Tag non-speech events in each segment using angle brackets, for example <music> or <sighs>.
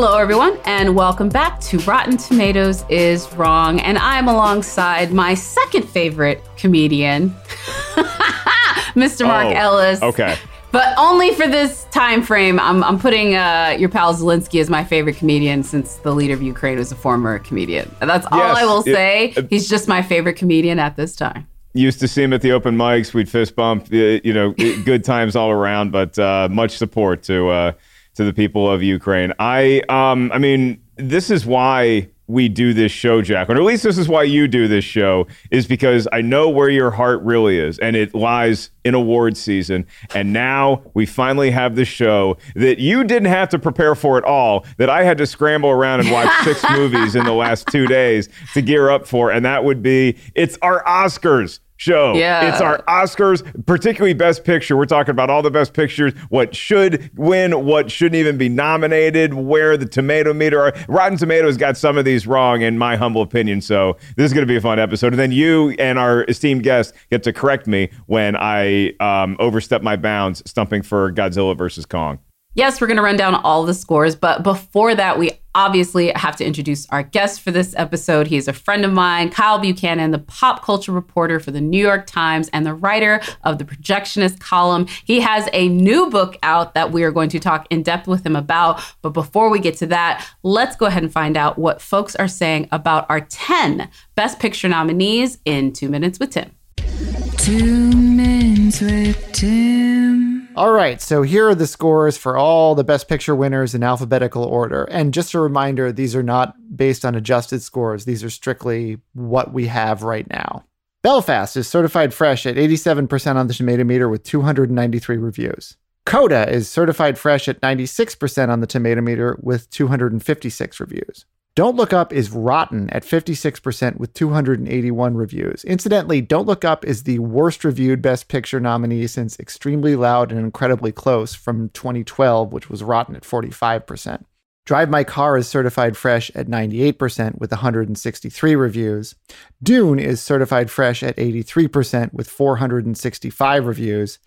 Hello, everyone, and welcome back to Rotten Tomatoes is Wrong. And I'm alongside my second favorite comedian, <laughs> Mr. Mark Oh, Ellis. Okay. But only for this time frame. I'm, I'm putting uh, your pal Zelensky as my favorite comedian since the leader of Ukraine was a former comedian. That's all Yes, I will it- say. uh, He's just my favorite comedian at this time. Used to see him at the open mics. We'd fist bump. uh, You know, <laughs> good times all around. But uh, much support to uh, to the people of Ukraine. I um, I mean, this is why we do this show, Jack, or at least this is why you do this show, is because I know where your heart really is, and it lies in award season. And now we finally have the show that you didn't have to prepare for at all, that I had to scramble around and watch six <laughs> movies in the last two days to gear up for, and that would be it's our Oscars show. Yeah. It's our Oscars, particularly Best Picture. We're talking about all the Best Pictures, what should win, what shouldn't even be nominated, where the tomato meter are. Rotten Tomatoes got some of these wrong, in my humble opinion. So this is going to be a fun episode. And then you and our esteemed guest get to correct me when I um, overstep my bounds, stumping for Godzilla versus Kong. Yes, we're going to run down all the scores, but before that, we obviously I have to introduce our guest for this episode. He is a friend of mine, Kyle Buchanan, the pop culture reporter for the New York Times and the writer of the Projectionist column. He has a new book out that we are going to talk in depth with him about. But before we get to that, let's go ahead and find out what folks are saying about our 10 Best Picture nominees in Two Minutes with Tim. Two minutes with Tim. All right, so here are the scores for all the Best Picture winners in alphabetical order. And just a reminder, these are not based on adjusted scores, these are strictly what we have right now. Belfast is certified fresh at 87% on the tomato meter with 293 reviews. Coda is certified fresh at 96% on the tomato meter with 256 reviews. Don't Look Up is rotten at 56% with 281 reviews. Incidentally, Don't Look Up is the worst reviewed Best Picture nominee since Extremely Loud and Incredibly Close from 2012, which was rotten at 45%. Drive My Car is certified fresh at 98% with 163 reviews. Dune is certified fresh at 83% with 465 reviews.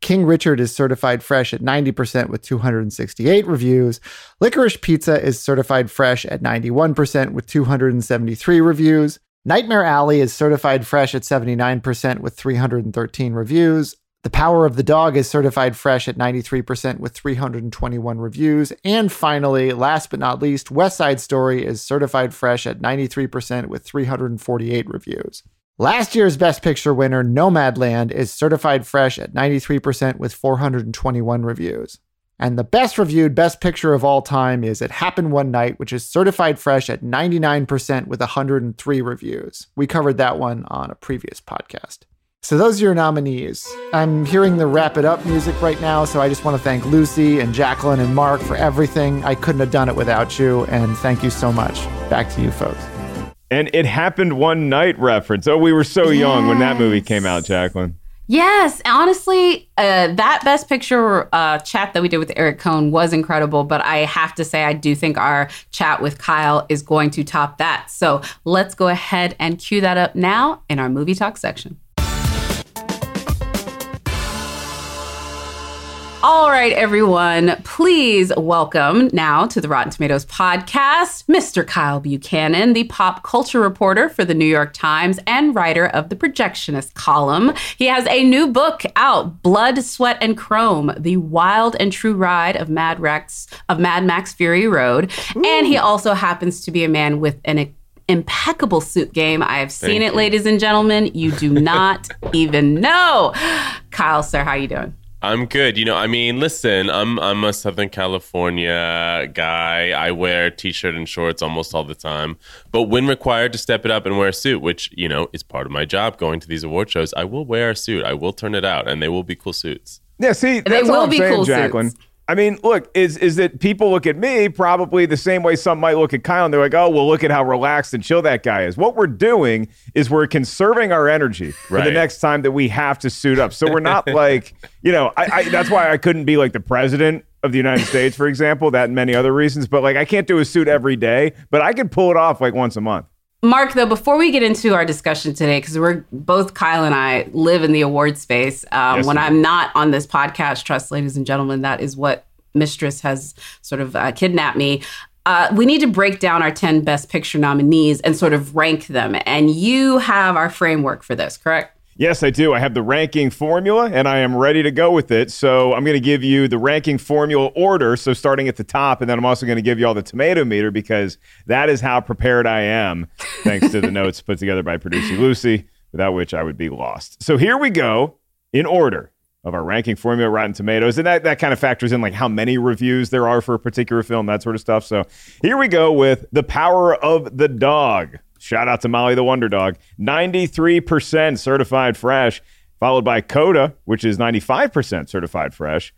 King Richard is certified fresh at 90% with 268 reviews. Licorice Pizza is certified fresh at 91% with 273 reviews. Nightmare Alley is certified fresh at 79% with 313 reviews. The Power of the Dog is certified fresh at 93% with 321 reviews. And finally, last but not least, West Side Story is certified fresh at 93% with 348 reviews. Last year's Best Picture winner, Nomadland, is certified fresh at 93% with 421 reviews. And the best reviewed Best Picture of all time is It Happened One Night, which is certified fresh at 99% with 103 reviews. We covered that one on a previous podcast. So those are your nominees. I'm hearing the wrap it up music right now, so I just want to thank Lucy and Jacqueline and Mark for everything. I couldn't have done it without you, and thank you so much. Back to you folks. And it happened one night reference. Oh, we were so young when that movie came out, Jacqueline. Yes, honestly, uh, that Best Picture uh, chat that we did with Eric Kohn was incredible. But I have to say, I do think our chat with Kyle is going to top that. So let's go ahead and cue that up now in our movie talk section. All right, everyone, please welcome now to the Rotten Tomatoes podcast, Mr. Kyle Buchanan, the pop culture reporter for the New York Times and writer of the Projectionist column. He has a new book out, Blood, Sweat, and Chrome: The Wild and True Ride of Mad Rex of Mad Max Fury Road. And he also happens to be a man with an impeccable suit game. I have seen Thank it, you. ladies and gentlemen. You do not <laughs> even know. Kyle, sir, how are you doing? I'm good. You know, I mean, listen, I'm I'm a Southern California guy. I wear t-shirt and shorts almost all the time. But when required to step it up and wear a suit, which, you know, is part of my job going to these award shows, I will wear a suit. I will turn it out and they will be cool suits. Yeah, see, They that's will all I'm be saying, cool Jacqueline. suits. I mean, look, is is that people look at me probably the same way some might look at Kyle and they're like, oh, well, look at how relaxed and chill that guy is. What we're doing is we're conserving our energy for the next time that we have to suit up. So we're not like, <laughs> you know, I, I that's why I couldn't be like the president of the United States, for example, that and many other reasons. But like, I can't do a suit every day, but I can pull it off like once a month. Mark, though, before we get into our discussion today, because we're both Kyle and I live in the award space. Um, Yes, when. I'm not on this podcast, trust, ladies and gentlemen, that is what Mistress has sort of uh, kidnapped me. Uh, we need to break down our 10 Best Picture nominees and sort of rank them. And you have our framework for this, correct? Yes, I do. I have the ranking formula and I am ready to go with it. So I'm going to give you the ranking formula order. So starting at the top, and then I'm also going to give you all the tomato meter because that is how prepared I am, thanks to the <laughs> notes put together by producer Lucy, without which I would be lost. So here we go in order of our ranking formula, Rotten Tomatoes. And that, that kind of factors in like how many reviews there are for a particular film, that sort of stuff. So here we go with The Power of the Dog. Shout out to Molly the Wonder Dog. 93% certified fresh, followed by Coda, which is 95% certified fresh.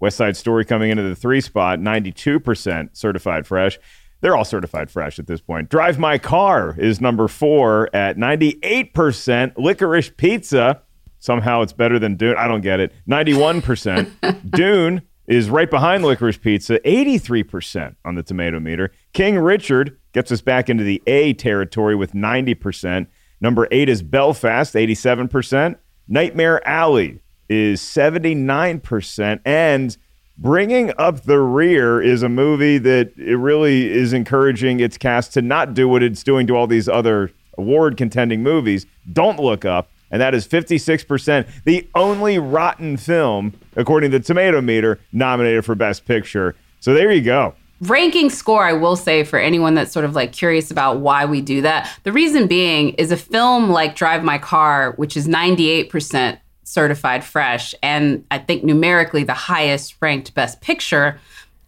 West Side Story coming into the three spot, 92% certified fresh. They're all certified fresh at this point. Drive My Car is number four at 98%. Licorice Pizza, somehow it's better than Dune. I don't get it. 91%. <laughs> Dune is right behind Licorice Pizza, 83% on the tomato meter. King Richard gets us back into the A territory with 90%. Number eight is Belfast, 87%. Nightmare Alley is 79%. And bringing up the rear is a movie that it really is encouraging its cast to not do what it's doing to all these other award contending movies. Don't look up. And that is 56%. The only rotten film, according to the tomato meter, nominated for Best Picture. So there you go. Ranking score, I will say for anyone that's sort of like curious about why we do that, the reason being is a film like Drive My Car, which is 98% certified fresh, and I think numerically the highest ranked best picture,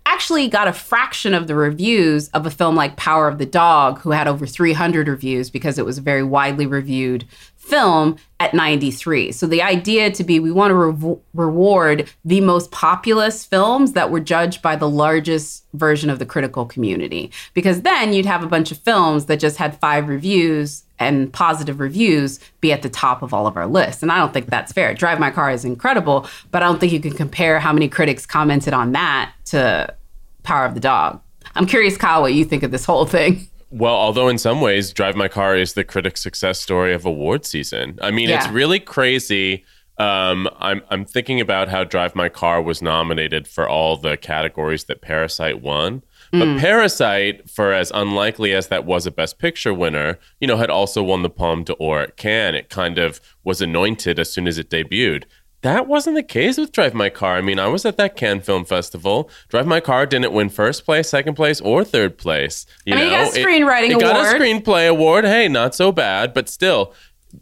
actually got a fraction of the reviews of a film like Power of the Dog, who had over 300 reviews because it was a very widely reviewed film at 93. So the idea to be we want to rev- reward the most populous films that were judged by the largest version of the critical community because then you'd have a bunch of films that just had 5 reviews and positive reviews be at the top of all of our lists. And I don't think that's fair. Drive My Car is incredible, but I don't think you can compare how many critics commented on that to Power of the Dog. I'm curious, Kyle, what you think of this whole thing. <laughs> Well, although in some ways, Drive My Car is the critic success story of award season. I mean, it's really crazy. Um, I'm I'm thinking about how Drive My Car was nominated for all the categories that Parasite won. But Parasite, for as unlikely as that was a Best Picture winner, you know, had also won the Palme d'Or at Cannes. It kind of was anointed as soon as it debuted. That wasn't the case with Drive My Car. I mean, I was at that Cannes Film Festival. Drive My Car didn't win first place, second place, or third place. You I mean, know, got a screenwriting it, got a screenplay award. Hey, not so bad, but still,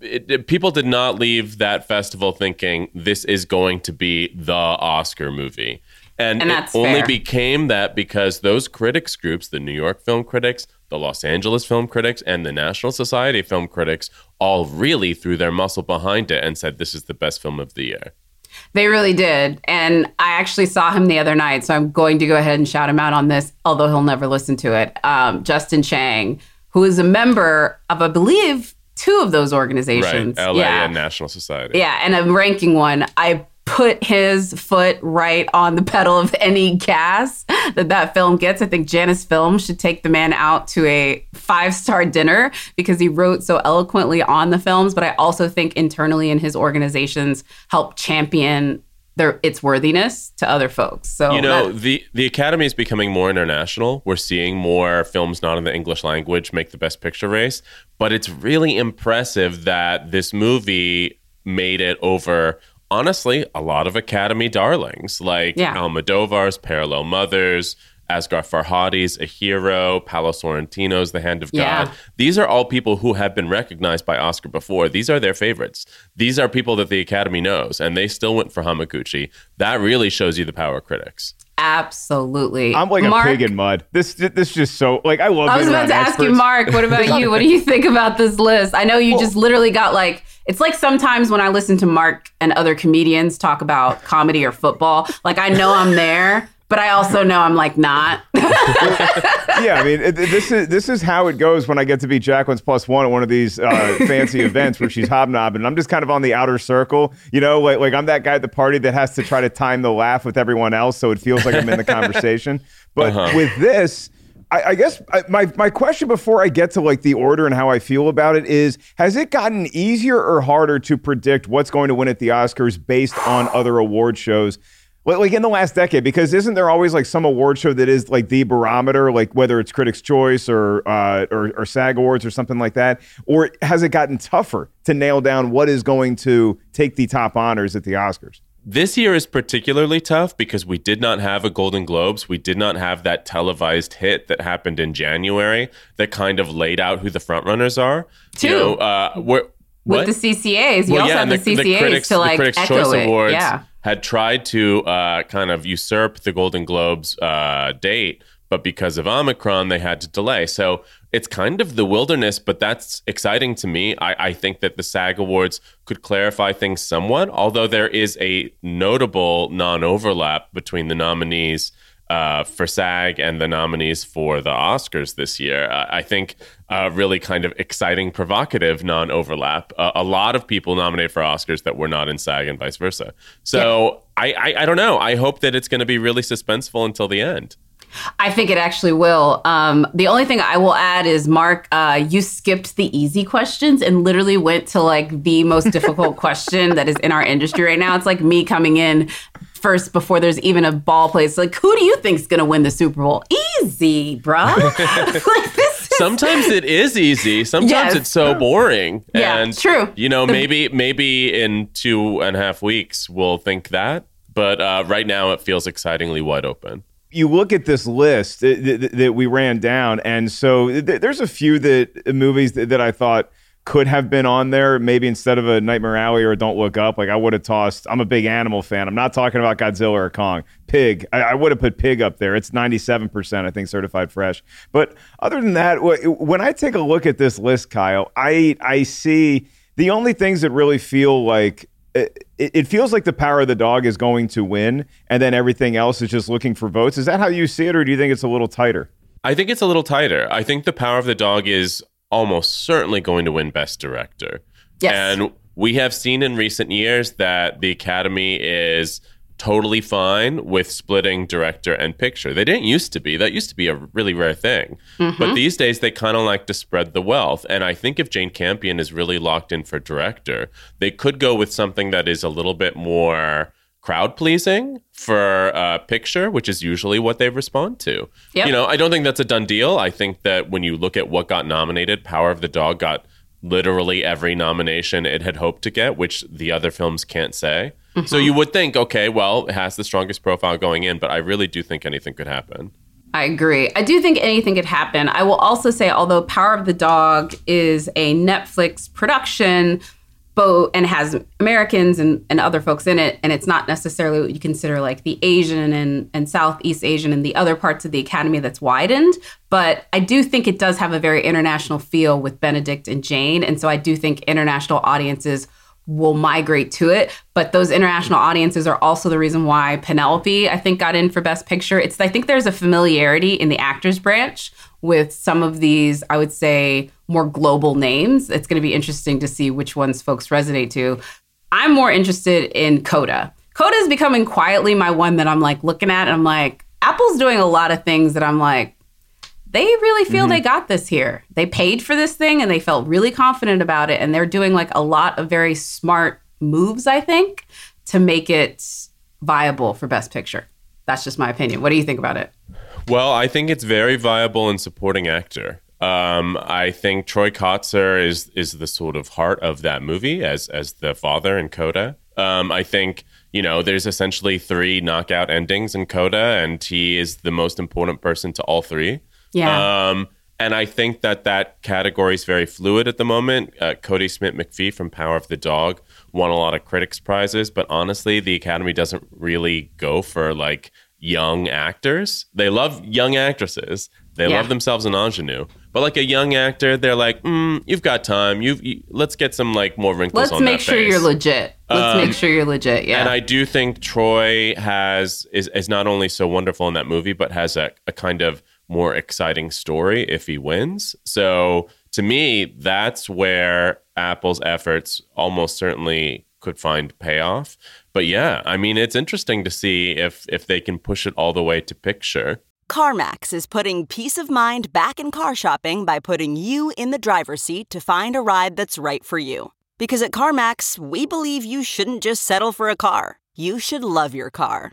it, it- people did not leave that festival thinking this is going to be the Oscar movie. And, And it only fair. became that because those critics groups, the New York Film Critics, the Los Angeles Film Critics, and the National Society Film Critics, all really threw their muscle behind it and said this is the best film of the year. They really did. And I actually saw him the other night. So I'm going to go ahead and shout him out on this, although he'll never listen to it. Um, Justin Chang, who is a member of, I believe, two of those organizations. Right, LA yeah. and National Society. Yeah, and I'm ranking one. I put his foot right on the pedal of any gas that that film gets. I think Janus Film should take the man out to a five star dinner because he wrote so eloquently on the films. But I also think internally in his organizations help champion their its worthiness to other folks. So you know that- the the academy is becoming more international we're seeing more films not in the english language make the best picture race but it's really impressive that this movie made it over honestly a lot of academy darlings like Yeah. almodovar's parallel mothers Asghar Farhadi's A Hero, Paolo Sorrentino's The Hand of Yeah. God. These are all people who have been recognized by Oscar before. These are their favorites. These are people that the Academy knows, and they still went for Hamaguchi. That really shows you the power of critics. absolutely. I'm like Mark, a pig in mud. This this is just so like I love. This. I was being about around to ask you. Mark, what about <laughs> you? What do you think about this list? I know you just literally got like, it's like sometimes when I listen to Mark and other comedians talk about comedy or football, like I know I'm there, but I also know I'm like not. <laughs> yeah, I mean, it, it- this is this is how it goes when I get to be Jacqueline's plus one at one of these uh, fancy events where she's hobnobbing. And I'm just kind of on the outer circle, you know, like like I'm that guy at the party that has to try to time the laugh with everyone else, so it feels like I'm in the conversation. But with this. I, I guess I, my my question before I get to like the order and how I feel about it is: Has it gotten easier or harder to predict what's going to win at the Oscars based on other award shows? Like, in the last decade, because isn't there always like some award show that is like the barometer, like whether it's Critics' Choice or, uh, or or SAG Awards or something like that, or has it gotten tougher to nail down what is going to take the top honors at the Oscars? This year is particularly tough because we did not have a Golden Globes. We did not have that televised hit that happened in January that kind of laid out who the frontrunners are. Two. You know, uh, With what? the CCAs, you Well, also yeah, have and the, CCAs critics, to like the Critics' echo Choice it. Awards Yeah. had tried to uh, kind of usurp the Golden Globes uh, date, but because of Omicron, they had to delay. So it's kind of the wilderness, but that's exciting to me. I, I think that the SAG Awards could clarify things somewhat, although there is a notable non-overlap between the nominees uh, for SAG and the nominees for the Oscars this year. Uh, I think uh, really kind of exciting, provocative non overlap. Uh, a lot of people nominated for Oscars that were not in SAG and vice versa. So I, I, I don't know. I hope that it's going to be really suspenseful until the end. I think it actually will. Um, the only thing I will add is, Mark, uh, you skipped the easy questions and literally went to like the most difficult <laughs> question that is in our industry right now. It's like me coming in first before there's even a ball played. It's like, who do you think's going to win the Super Bowl? Easy, bruh. <laughs> like this is Sometimes it is easy. Sometimes Yes. it's so boring. Yeah, and true. You know, The- maybe maybe in two and a half weeks we'll think that. But uh, right now it feels excitingly wide open. You look at this list that, that, we ran down, and so th- there's a few that movies that, that I thought could have been on there. Maybe instead of a Nightmare Alley or Don't Look Up, like I would have tossed. I'm a big animal fan. I'm not talking about Godzilla or Kong. Pig. I, I would have put Pig up there. It's 97 percent, I think, certified fresh. But other than that, when I take a look at this list, Kyle, I I see the only things that really feel like it, it feels like the power of the dog is going to win, and then everything else is just looking for votes. Is that how you see it, or do you think it's a little tighter? I think it's a little tighter. I think the power of the dog is almost certainly going to win Best Director. Yes. And we have seen in recent years that the Academy is totally fine with splitting director and picture. They didn't used to be. That used to be a really rare thing. But these days they kind of like to spread the wealth. And I think if Jane Campion is really locked in for director, they could go with something that is a little bit more crowd pleasing for uh, picture, which is usually what they respond to. Yep. You know, I don't think that's a done deal. I think that when you look at what got nominated, Power of the Dog got literally every nomination it had hoped to get, which the other films can't say. So you would think, okay, well, it has the strongest profile going in, but I really do think anything could happen. I agree. I do think anything could happen. I will also say, although Power of the Dog is a Netflix production, both and has Americans and, and other folks in it, and it's not necessarily what you consider like the Asian and, and Southeast Asian and the other parts of the Academy that's widened. But I do think it does have a very international feel with Benedict and Jane. And so I do think international audiences will migrate to it. But those international audiences are also the reason why Penelope, I think, got in for Best Picture. It's I think there's a familiarity in the actors branch with some of these, I would say, more global names. It's going to be interesting to see which ones folks resonate to. I'm more interested in Coda. Coda is becoming quietly my one that I'm like looking at, and I'm like, Apple's doing a lot of things that I'm like, they really feel they got this here. They paid for this thing and they felt really confident about it. And they're doing like a lot of very smart moves, I think, to make it viable for Best Picture. That's just my opinion. What do you think about it? Well, I think it's very viable in supporting actor. Um, I think Troy Kotsur is is the sort of heart of that movie as as the father in Coda. Um, I think you know there's essentially three knockout endings in Coda, and he is the most important person to all three. Yeah. Um, and I think that that category is very fluid at the moment. Uh, Kodi Smit-McPhee from Power of the Dog won a lot of critics prizes, but honestly, the Academy doesn't really go for like young actors. They love young actresses. They Yeah. love themselves an ingenue. But like a young actor, they're like, mm, "You've got time. You've you, let's get some like more wrinkles Let's make sure face." you're legit. Let's Um, make sure you're legit. Yeah. And I do think Troy has is, is not only so wonderful in that movie, but has a, a kind of more exciting story if he wins. So to me, that's where Apple's efforts almost certainly could find payoff. But yeah, I mean, it's interesting to see if if they can push it all the way to picture. CarMax is putting peace of mind back in car shopping by putting you in the driver's seat to find a ride that's right for you. Because at CarMax, we believe you shouldn't just settle for a car, you should love your car.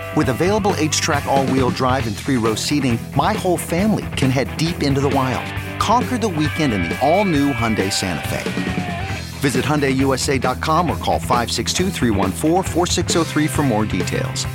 With available HTRAC, all wheel drive, and three row seating, my whole family can head deep into the wild. Conquer the weekend in the all new Hyundai Santa Fe. Visit HyundaiUSA.com or call 562-314-4603 for more details.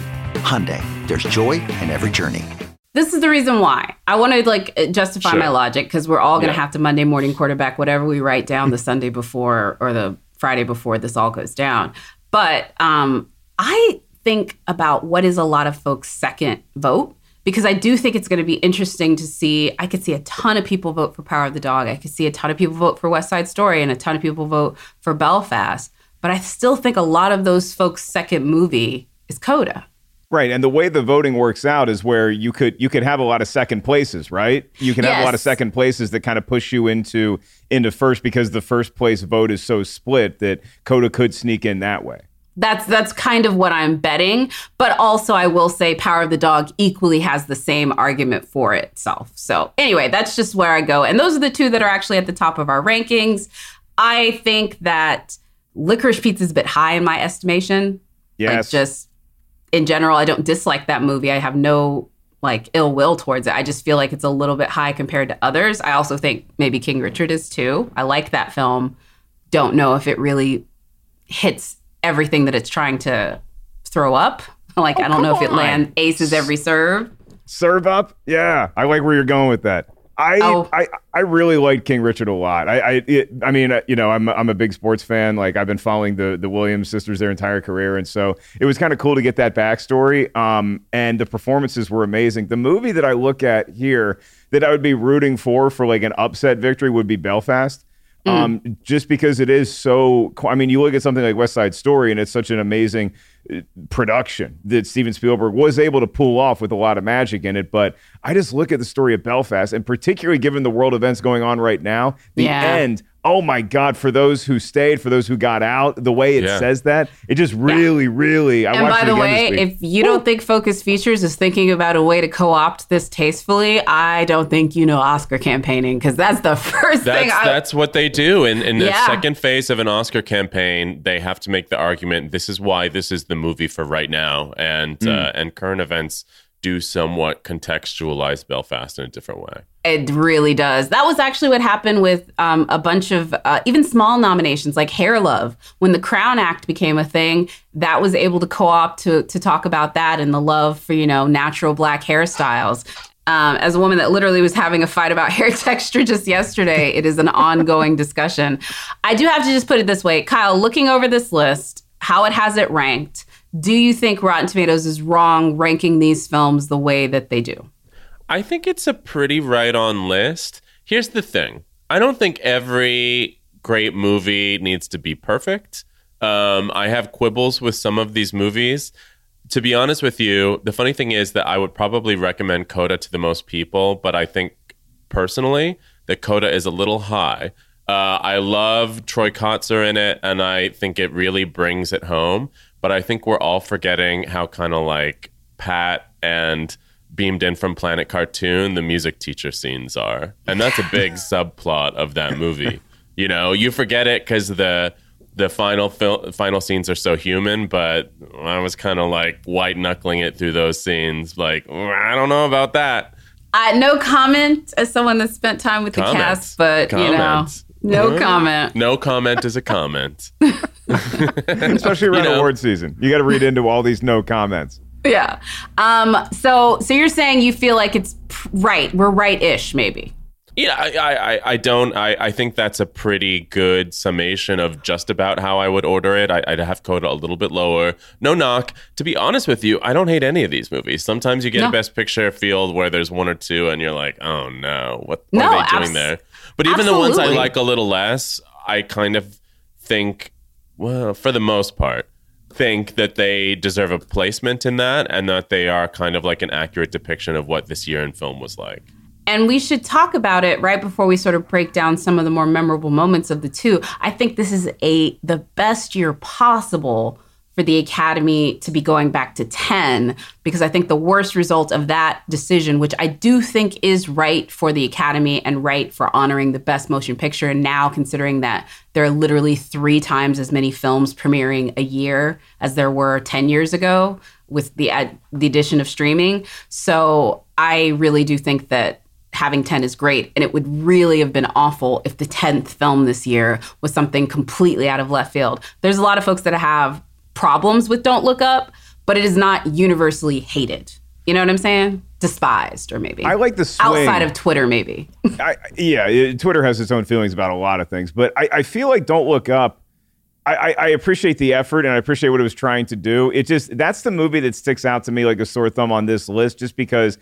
Hyundai, there's joy in every journey. this is the reason why I want to like justify Sure. my logic because we're all going to Yeah. have to Monday morning quarterback whatever we write down the Sunday before or the Friday before this all goes down. But um, I think about what is a lot of folks' second vote because I do think it's going to be interesting to see. I could see a ton of people vote for Power of the Dog. I could see a ton of people vote for West Side Story and a ton of people vote for Belfast. But I still think a lot of those folks' second movie is Coda. Right, and the way the voting works out is where you could you could have a lot of second places, right? You can have a lot of second places that kind of push you into into first because the first place vote is so split that Coda could sneak in that way. That's that's kind of what I'm betting, but also I will say Power of the Dog equally has the same argument for itself. So anyway, that's just where I go, and those are the two that are actually at the top of our rankings. I think that Licorice Pizza is a bit high in my estimation. Like Yes. just in general, I don't dislike that movie. I have no like ill will towards it. I just feel like it's a little bit high compared to others. I also think maybe King Richard is too. I like that film. Don't know if it really hits everything that it's trying to throw up. <laughs> Like I don't know if it lands aces every serve. Serve up, yeah. I like where you're going with that. I Oh. I, I really liked King Richard a lot. I I, it, I mean, uh, you know, I'm I'm a big sports fan. Like I've been following the the Williams sisters their entire career, and so it was kind of cool to get that backstory. Um, and the performances were amazing. The movie that I look at here that I would be rooting for for like an upset victory would be Belfast. Um, just because it is so, I mean, you look at something like West Side Story, and it's such an amazing uh, production that Steven Spielberg was able to pull off with a lot of magic in it. But I just look at the story of Belfast, and particularly given the world events going on right now, the Yeah. end. Oh my God! For those who stayed, for those who got out, the way it Yeah. says that, it just really, really. I And watched by the way, if you don't think Focus Features is thinking about a way to co-opt this tastefully, I don't think you know Oscar campaigning because that's the <laughs> first thing. That's I, that's what they do. In in the Yeah. second phase of an Oscar campaign, they have to make the argument. This is why this is the movie for right now, and Hmm. uh, and current events do somewhat contextualize Belfast in a different way. It really does. That was actually what happened with um, a bunch of uh, even small nominations like Hair Love. When the Crown Act became a thing, that was able to co-opt to to talk about that and the love for you know natural black hairstyles. Um, as a woman that literally was having a fight about <laughs> hair texture just yesterday, it is an ongoing discussion. I do have to just put it this way, Kyle. Looking over this list, how it has it ranked. Do you think Rotten Tomatoes is wrong ranking these films the way that they do? I think it's a pretty right on list. Here's the thing I don't think every great movie needs to be perfect. Um, I have quibbles with some of these movies. to be honest with you, the funny thing is that I would probably recommend Coda to the most people, but I think personally that Coda is a little high. Uh, I love Troy Kotsur in it, and I think it really brings it home. But I think we're all forgetting how kind of like Pat and beamed in from Planet Cartoon the music teacher scenes are, and that's a big <laughs> subplot of that movie. You know, you forget it because the the final fil- final scenes are so human, but I was kind of like white knuckling it through those scenes. Like, I don't know about that. Uh, no comment as someone that spent time with the cast, but you know. No Mhm. comment. No comment is a comment. <laughs> Especially around You know. award season. You got to read into all these no comments. Yeah. Um. So, so you're saying you feel like it's p- right? We're right-ish, maybe. Yeah, I, I, I- I don't. I, I think that's a pretty good summation of just about how I would order it. I, I'd have Coda a little bit lower. No knock. To be honest with you, I don't hate any of these movies. Sometimes you get No. a Best Picture field where there's one or two, and you're like, oh no, what, what No, are they doing abs- there? But even the ones I like a little less, I kind of think, well, for the most part, think that they deserve a placement in that, and that they are kind of like an accurate depiction of what this year in film was like. And we should talk about it right before we sort of break down some of the more memorable moments of the two. I think this is a the best year possible for the Academy to be going back to 10 because I think the worst result of that decision, which I do think is right for the Academy and right for honoring the best motion picture, and now considering that there are literally three times as many films premiering a year as there were 10 years ago with the ad- the addition of streaming. So I really do think that having 10 is great. And it would really have been awful if the 10th film this year was something completely out of left field. There's a lot of folks that have problems with Don't Look Up, but it is not universally hated. You know what I'm saying? Despised, or maybe. I like the swing. Outside of Twitter, maybe. <laughs> I, yeah, it- Twitter has its own feelings about a lot of things, but I, I feel like Don't Look Up. I, I, I appreciate the effort and I appreciate what it was trying to do. It just that's the movie that sticks out to me like a sore thumb on this list, just because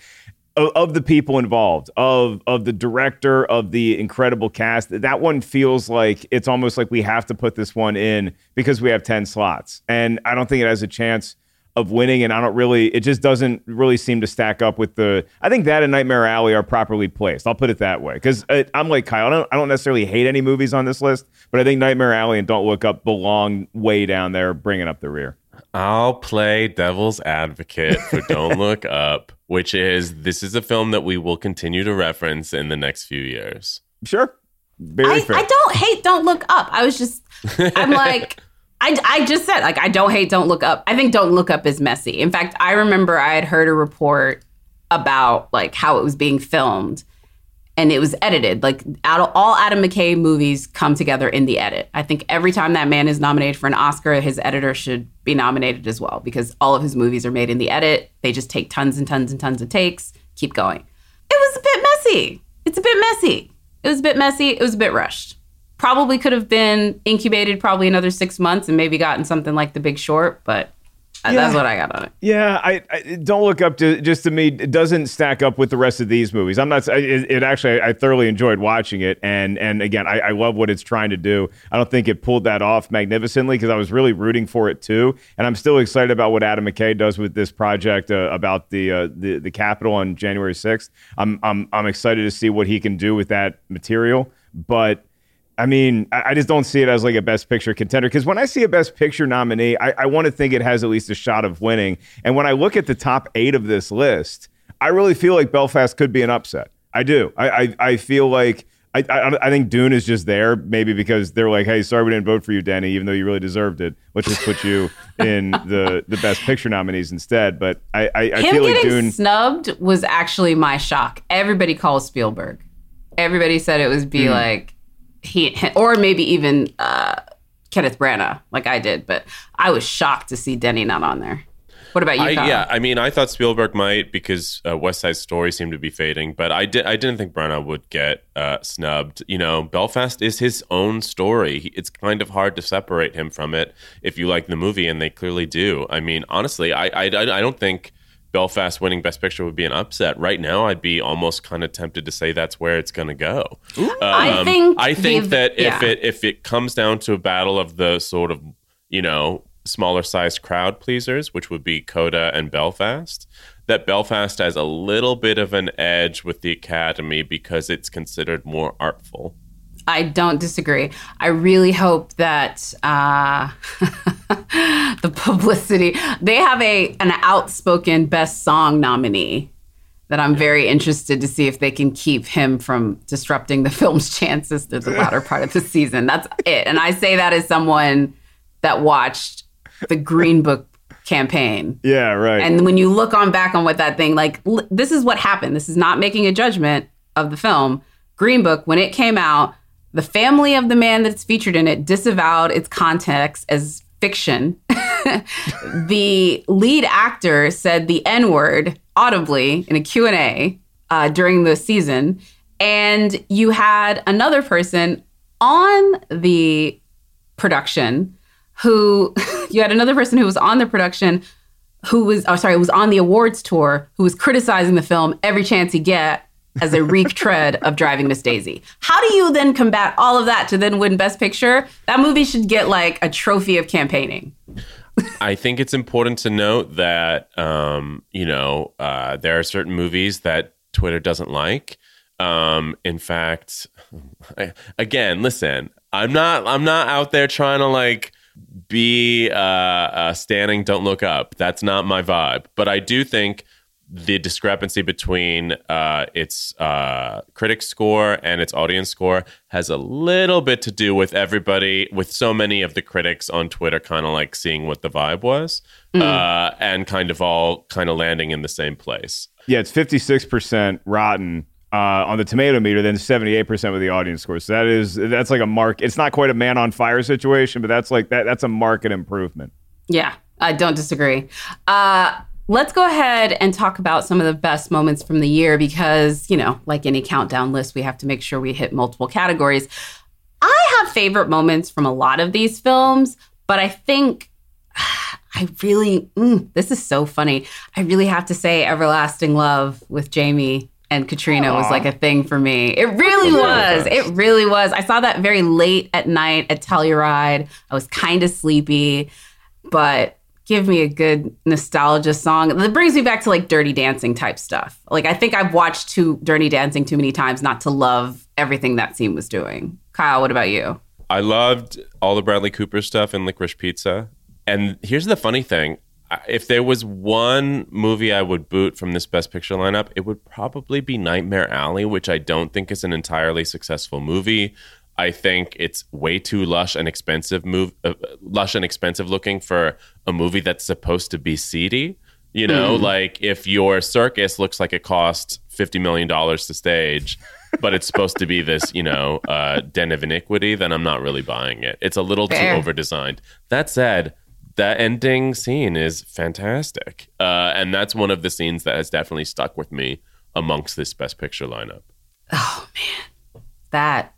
of, of the people involved, of of the director, of the incredible cast. That one feels like it's almost like we have to put this one in because we have ten slots, and I don't think it has a chance of winning, and I don't really. It just doesn't really seem to stack up with the. I think that and Nightmare Alley are properly placed. I'll put it that way because I'm like Kyle. I don't. I don't necessarily hate any movies on this list, but I think Nightmare Alley and Don't Look Up belong way down there, bringing up the rear. I'll play devil's advocate for Don't <laughs> Look Up, which is this is a film that we will continue to reference in the next few years. Sure, very I, fair. I don't hate Don't Look Up. I was just, I'm <laughs> like, I, I just said, like, I don't hate Don't Look Up. I think Don't Look Up is messy. In fact, I remember I had heard a report about like how it was being filmed and it was edited. Like all Adam McKay movies come together in the edit. I think every time that man is nominated for an Oscar, his editor should be nominated as well because all of his movies are made in the edit. They just take tons and tons and tons of takes, keep going. It was a bit messy. It's a bit messy. It was a bit messy. It was a bit rushed. Probably could have been incubated probably another six months and maybe gotten something like The Big Short, but uh, that's what I got on it. Yeah, I, I don't look up to just to me. It doesn't stack up with the rest of these movies. I'm not. It, it actually, I thoroughly enjoyed watching it, and and again, I, I love what it's trying to do. I don't think it pulled that off magnificently because I was really rooting for it too, and I'm still excited about what Adam McKay does with this project uh, about the uh, the the Capitol on January 6th. I'm I'm I'm excited to see what he can do with that material, but. I mean, I, I just don't see it as like a best picture contender because when I see a best picture nominee, I, I want to think it has at least a shot of winning. And when I look at the top eight of this list, I really feel like Belfast could be an upset. I do. I I, I feel like I, I I think Dune is just there maybe because they're like, hey, sorry we didn't vote for you, Danny, even though you really deserved it. Let's just put you <laughs> in the the best picture nominees instead. But I I, I feel like Dune. snubbed was actually my shock. Everybody calls Spielberg. Everybody said it was be Hmm. like he, or maybe even uh, Kenneth Branagh, like I did. But I was shocked to see Denny not on there. What about you? I, yeah, I mean, I thought Spielberg might because uh, West Side Story seemed to be fading, but I did. I didn't think Branagh would get uh, snubbed. You know, Belfast is his own story. He- It's kind of hard to separate him from it if you like the movie, and they clearly do. I mean, honestly, I I, I don't think Belfast winning Best Picture would be an upset. Right now, I'd be almost kind of tempted to say that's where it's going to go. I Um, think I think the- that if yeah. it if it comes down to a battle of the sort of you know smaller sized crowd pleasers, which would be Coda and Belfast. That Belfast has a little bit of an edge with the Academy because it's considered more artful. I don't disagree. I really hope that uh, <laughs> the publicity they have a an outspoken best song nominee that I'm very interested to see if they can keep him from disrupting the <laughs> film's chances through the latter part of the season. That's it. And I say that as someone that watched the Green Book campaign. Yeah, right. And when you look on back on what that thing like l- this is what happened. This is not making a judgment of the film. Green Book when it came out, the family of the man that's featured in it disavowed its context as fiction. <laughs> the lead actor said the N-word audibly in a Q&A uh, during the season and you had another person on the production who <laughs> you had another person who was on the production who was oh sorry was on the awards tour who was criticizing the film every chance he get as a retread of driving miss daisy how do you then combat all of that to then win best picture that movie should get like a trophy of campaigning I think it's important to note that um, you know uh, there are certain movies that Twitter doesn't like. Um, in fact, I, <laughs> again, listen, I'm not I'm not out there trying to like be uh, uh, standing. Don't look up. That's not my vibe. But I do think the discrepancy between uh, its uh, critic score and its audience score has a little bit to do with everybody, with so many of the critics on Twitter kind of like seeing what the vibe was uh, and kind of all kind of landing in the same place. Yeah, it's 56% rotten uh, on the tomato meter, then 78% with the audience score. So that is that's like a mark. It's not quite a man on fire situation, but that's like that that's a market improvement. Yeah, I don't disagree. Uh, let's go ahead and talk about some of the best moments from the year because, you know, like any countdown list, we have to make sure we hit multiple categories. I have favorite moments from a lot of these films, but I think <sighs> I really, mm, this is so funny. I really have to say Everlasting Love with Jamie and Caitríona was like a thing for me. It really was. It really was. I saw that very late at night at Telluride. I was kind of sleepy, but give me a good nostalgia song. That brings me back to like Dirty Dancing type stuff. Like I think I've watched too Dirty Dancing too many times not to love everything that scene was doing. Kyle, what about you? I loved all the Bradley Cooper stuff in Licorice Pizza. And here's the funny thing if there was one movie I would boot from this Best Picture lineup, it would probably be Nightmare Alley, which I don't think is an entirely successful movie. I think it's way too lush and expensive move, uh, lush and expensive looking for a movie that's supposed to be seedy. You know, like if your circus looks like it cost fifty million dollars to stage, but it's supposed to be this, you know, uh, den of iniquity, then I'm not really buying it. It's a little Fair. too over designed. That said, that ending scene is fantastic, uh, and that's one of the scenes that has definitely stuck with me amongst this Best Picture lineup. Oh man, that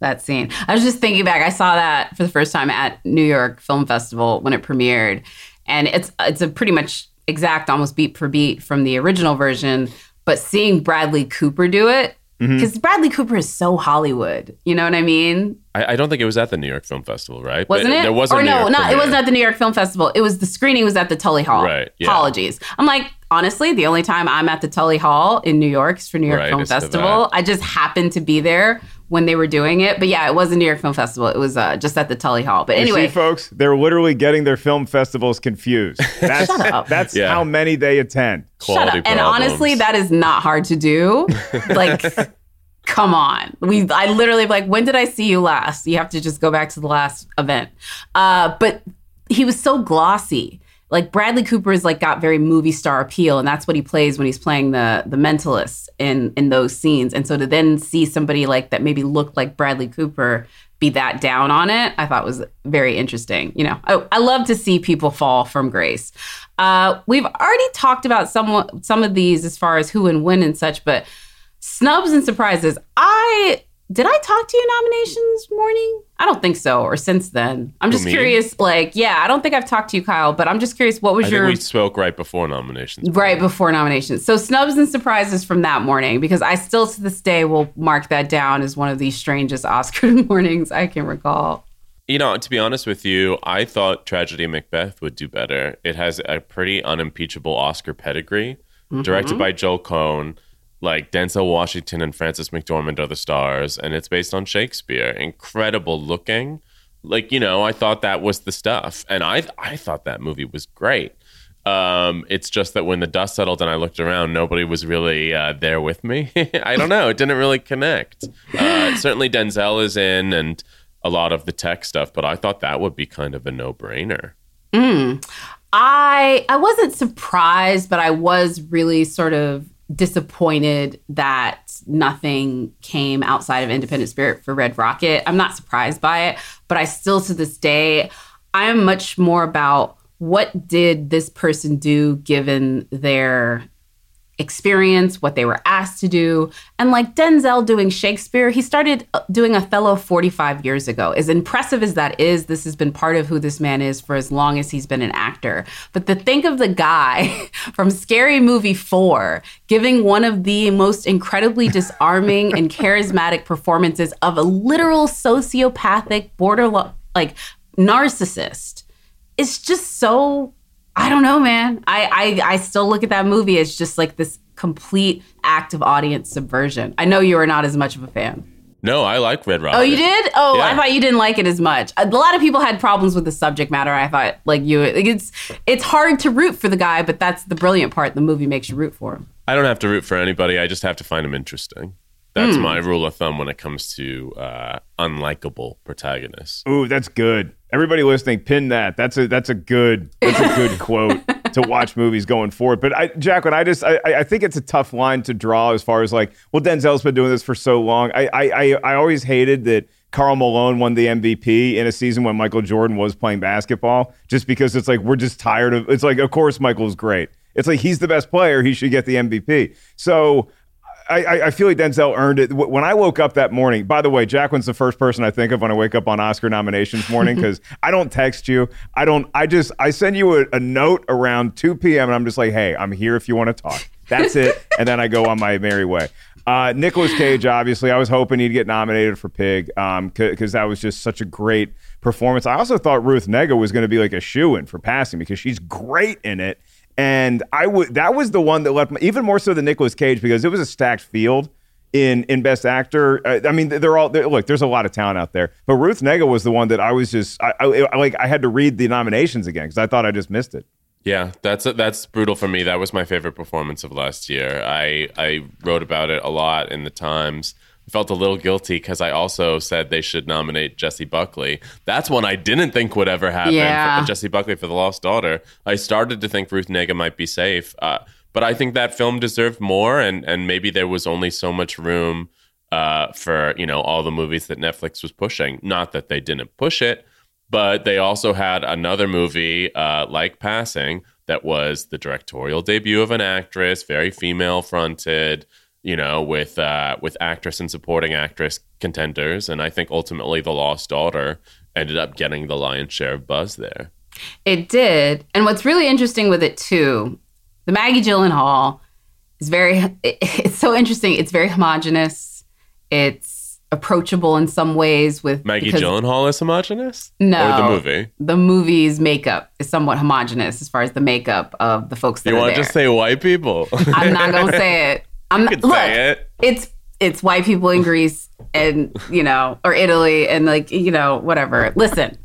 that scene. I was just thinking back. I saw that for the first time at New York Film Festival when it premiered, and it's it's a pretty much exact, almost beat for beat from the original version. But seeing Bradley Cooper do it, mm-hmm. because Bradley Cooper is so Hollywood. You know what I mean? I, I don't think it was at the New York Film Festival, right? Wasn't But it? There was a or New no, York not it wasn't at the New York Film Festival. It was the screening was at the Tully Hall. Right, yeah. Apologies. I'm like, honestly, the only time I'm at the Tully Hall in New York is for New York Right, Film Festival. I just happened to be there when they were doing it. But yeah, it was a New York Film Festival. It was uh, just at the Tully Hall. But You anyway, see, folks, they're literally getting their film festivals confused. <laughs> That's Shut up. that's Yeah. how many they attend. Shut Quality up. And honestly, that is not hard to do. like, <laughs> come on. We I literally like, when did I see you last? You have to just go back to the last event. Uh, but he was so glossy. Like Bradley Cooper is like got very movie star appeal, and that's what he plays when he's playing the the mentalist in in those scenes. And so to then see somebody like that maybe looked like Bradley Cooper be that down on it, I thought was very interesting. You know, I, I love to see people fall from grace. Uh, we've already talked about some some of these as far as who and when and such, but snubs and surprises. I did I talk to you nominations morning? I don't think so, or since then. I'm just me? curious. Like, yeah, I don't think I've talked to you, Kyle, but I'm just curious. What was I your we spoke right before nominations. right before nominations? So snubs and surprises from that morning, because I still to this day will mark that down as one of the strangest <laughs> Oscar mornings I can recall. You know, to be honest with you, I thought Tragedy Macbeth would do better. It has a pretty unimpeachable Oscar pedigree, Mm-hmm. directed by Joel Coen. Like Denzel Washington and Frances McDormand are the stars, and it's based on Shakespeare. Incredible looking. Like, you know, I thought that was the stuff. And I I thought that movie was great. Um, it's just that when the dust settled and I looked around, nobody was really uh, there with me. <laughs> I don't know. It didn't really connect. Uh, certainly Denzel is in and a lot of the tech stuff, but I thought that would be kind of a no brainer. I I wasn't surprised, but I was really sort of disappointed that nothing came outside of Independent Spirit for Red Rocket. I'm not surprised by it, but I still to this day I am much more about what did this person do given their experience, what they were asked to do. And like Denzel doing Shakespeare, he started uh, doing Othello 45 years ago. As impressive as that is, this has been part of who this man is for as long as he's been an actor. But to think of the guy <laughs> from Scary Movie 4 giving one of the most incredibly disarming and <laughs> charismatic performances of a literal sociopathic border like narcissist it's just so I don't know, man. I, I I still look at that movie as just like this complete act of audience subversion. I know you are not as much of a fan. No, I like Red Rocket. Oh, you did? Oh, I thought you didn't like it as much. A lot of people had problems with the subject matter. I thought like you, it's it's hard to root for the guy, but that's the brilliant part. The movie makes you root for him. I don't have to root for anybody. I just have to find them interesting. That's my rule of thumb when it comes to uh, unlikable protagonists. Ooh, that's good. Everybody listening, pin that. That's a that's a good that's a good <laughs> quote to watch movies going forward. But I, Jacqueline, I just I, I think it's a tough line to draw as far as like, well, Denzel's been doing this for so long. I I I, I always hated that Karl Malone won the MVP in a season when Michael Jordan was playing basketball, just because it's like we're just tired of. It's like, of course, Michael's great. It's like he's the best player. He should get the MVP. So I, I- feel like Denzel earned it. When I woke up that morning, by the way, Jacqueline's the first person I think of when I wake up on Oscar nominations morning <laughs> because I don't text you. I don't, I just, I send you a, a note around 2 p.m. and I'm just like, hey, I'm here if you want to talk. That's it. and then I go on my merry way. Uh, Nicolas Cage, obviously, I was hoping he'd get nominated for Pig because that was just such a great performance. I also thought Ruth Negga was going to be like a shoe in for passing because she's great in it. And I would that was the one that left me even more so than Nicolas Cage because it was a stacked field in in Best Actor. Uh, I mean, they're all they're, look. There's a lot of talent out there, but Ruth Negga was the one that I was just I, I, I like. I had to read the nominations again because I thought I just missed it. Yeah, that's that's brutal for me. That was my favorite performance of last year. I I wrote about it a lot in the Times. Felt a little guilty because I also said they should nominate Jessie Buckley. That's one I didn't think would ever happen. Yeah. For Jessie Buckley for The Lost Daughter. I started to think Ruth Negga might be safe, uh, but I think that film deserved more, and and maybe there was only so much room uh, for you know all the movies that Netflix was pushing. Not that they didn't push it, but they also had another movie uh, like Passing that was the directorial debut of an actress, very female fronted, you know, with uh, with actress and supporting actress contenders, and I think ultimately The Lost Daughter ended up getting the lion's share of buzz there. It did. And what's really interesting with it too, the Maggie Gyllenhaal is very it- <laughs> it's so interesting. It's very homogenous. It's approachable in some ways with Maggie because Gyllenhaal is homogenous, No. or the movie. The movie's makeup is somewhat homogenous as far as the makeup of the folks that are. You want to just say white people? I'm not gonna <laughs> say it. I'm you not, look, say it. it's it's white people in Greece and you know or Italy and like you know whatever. Listen,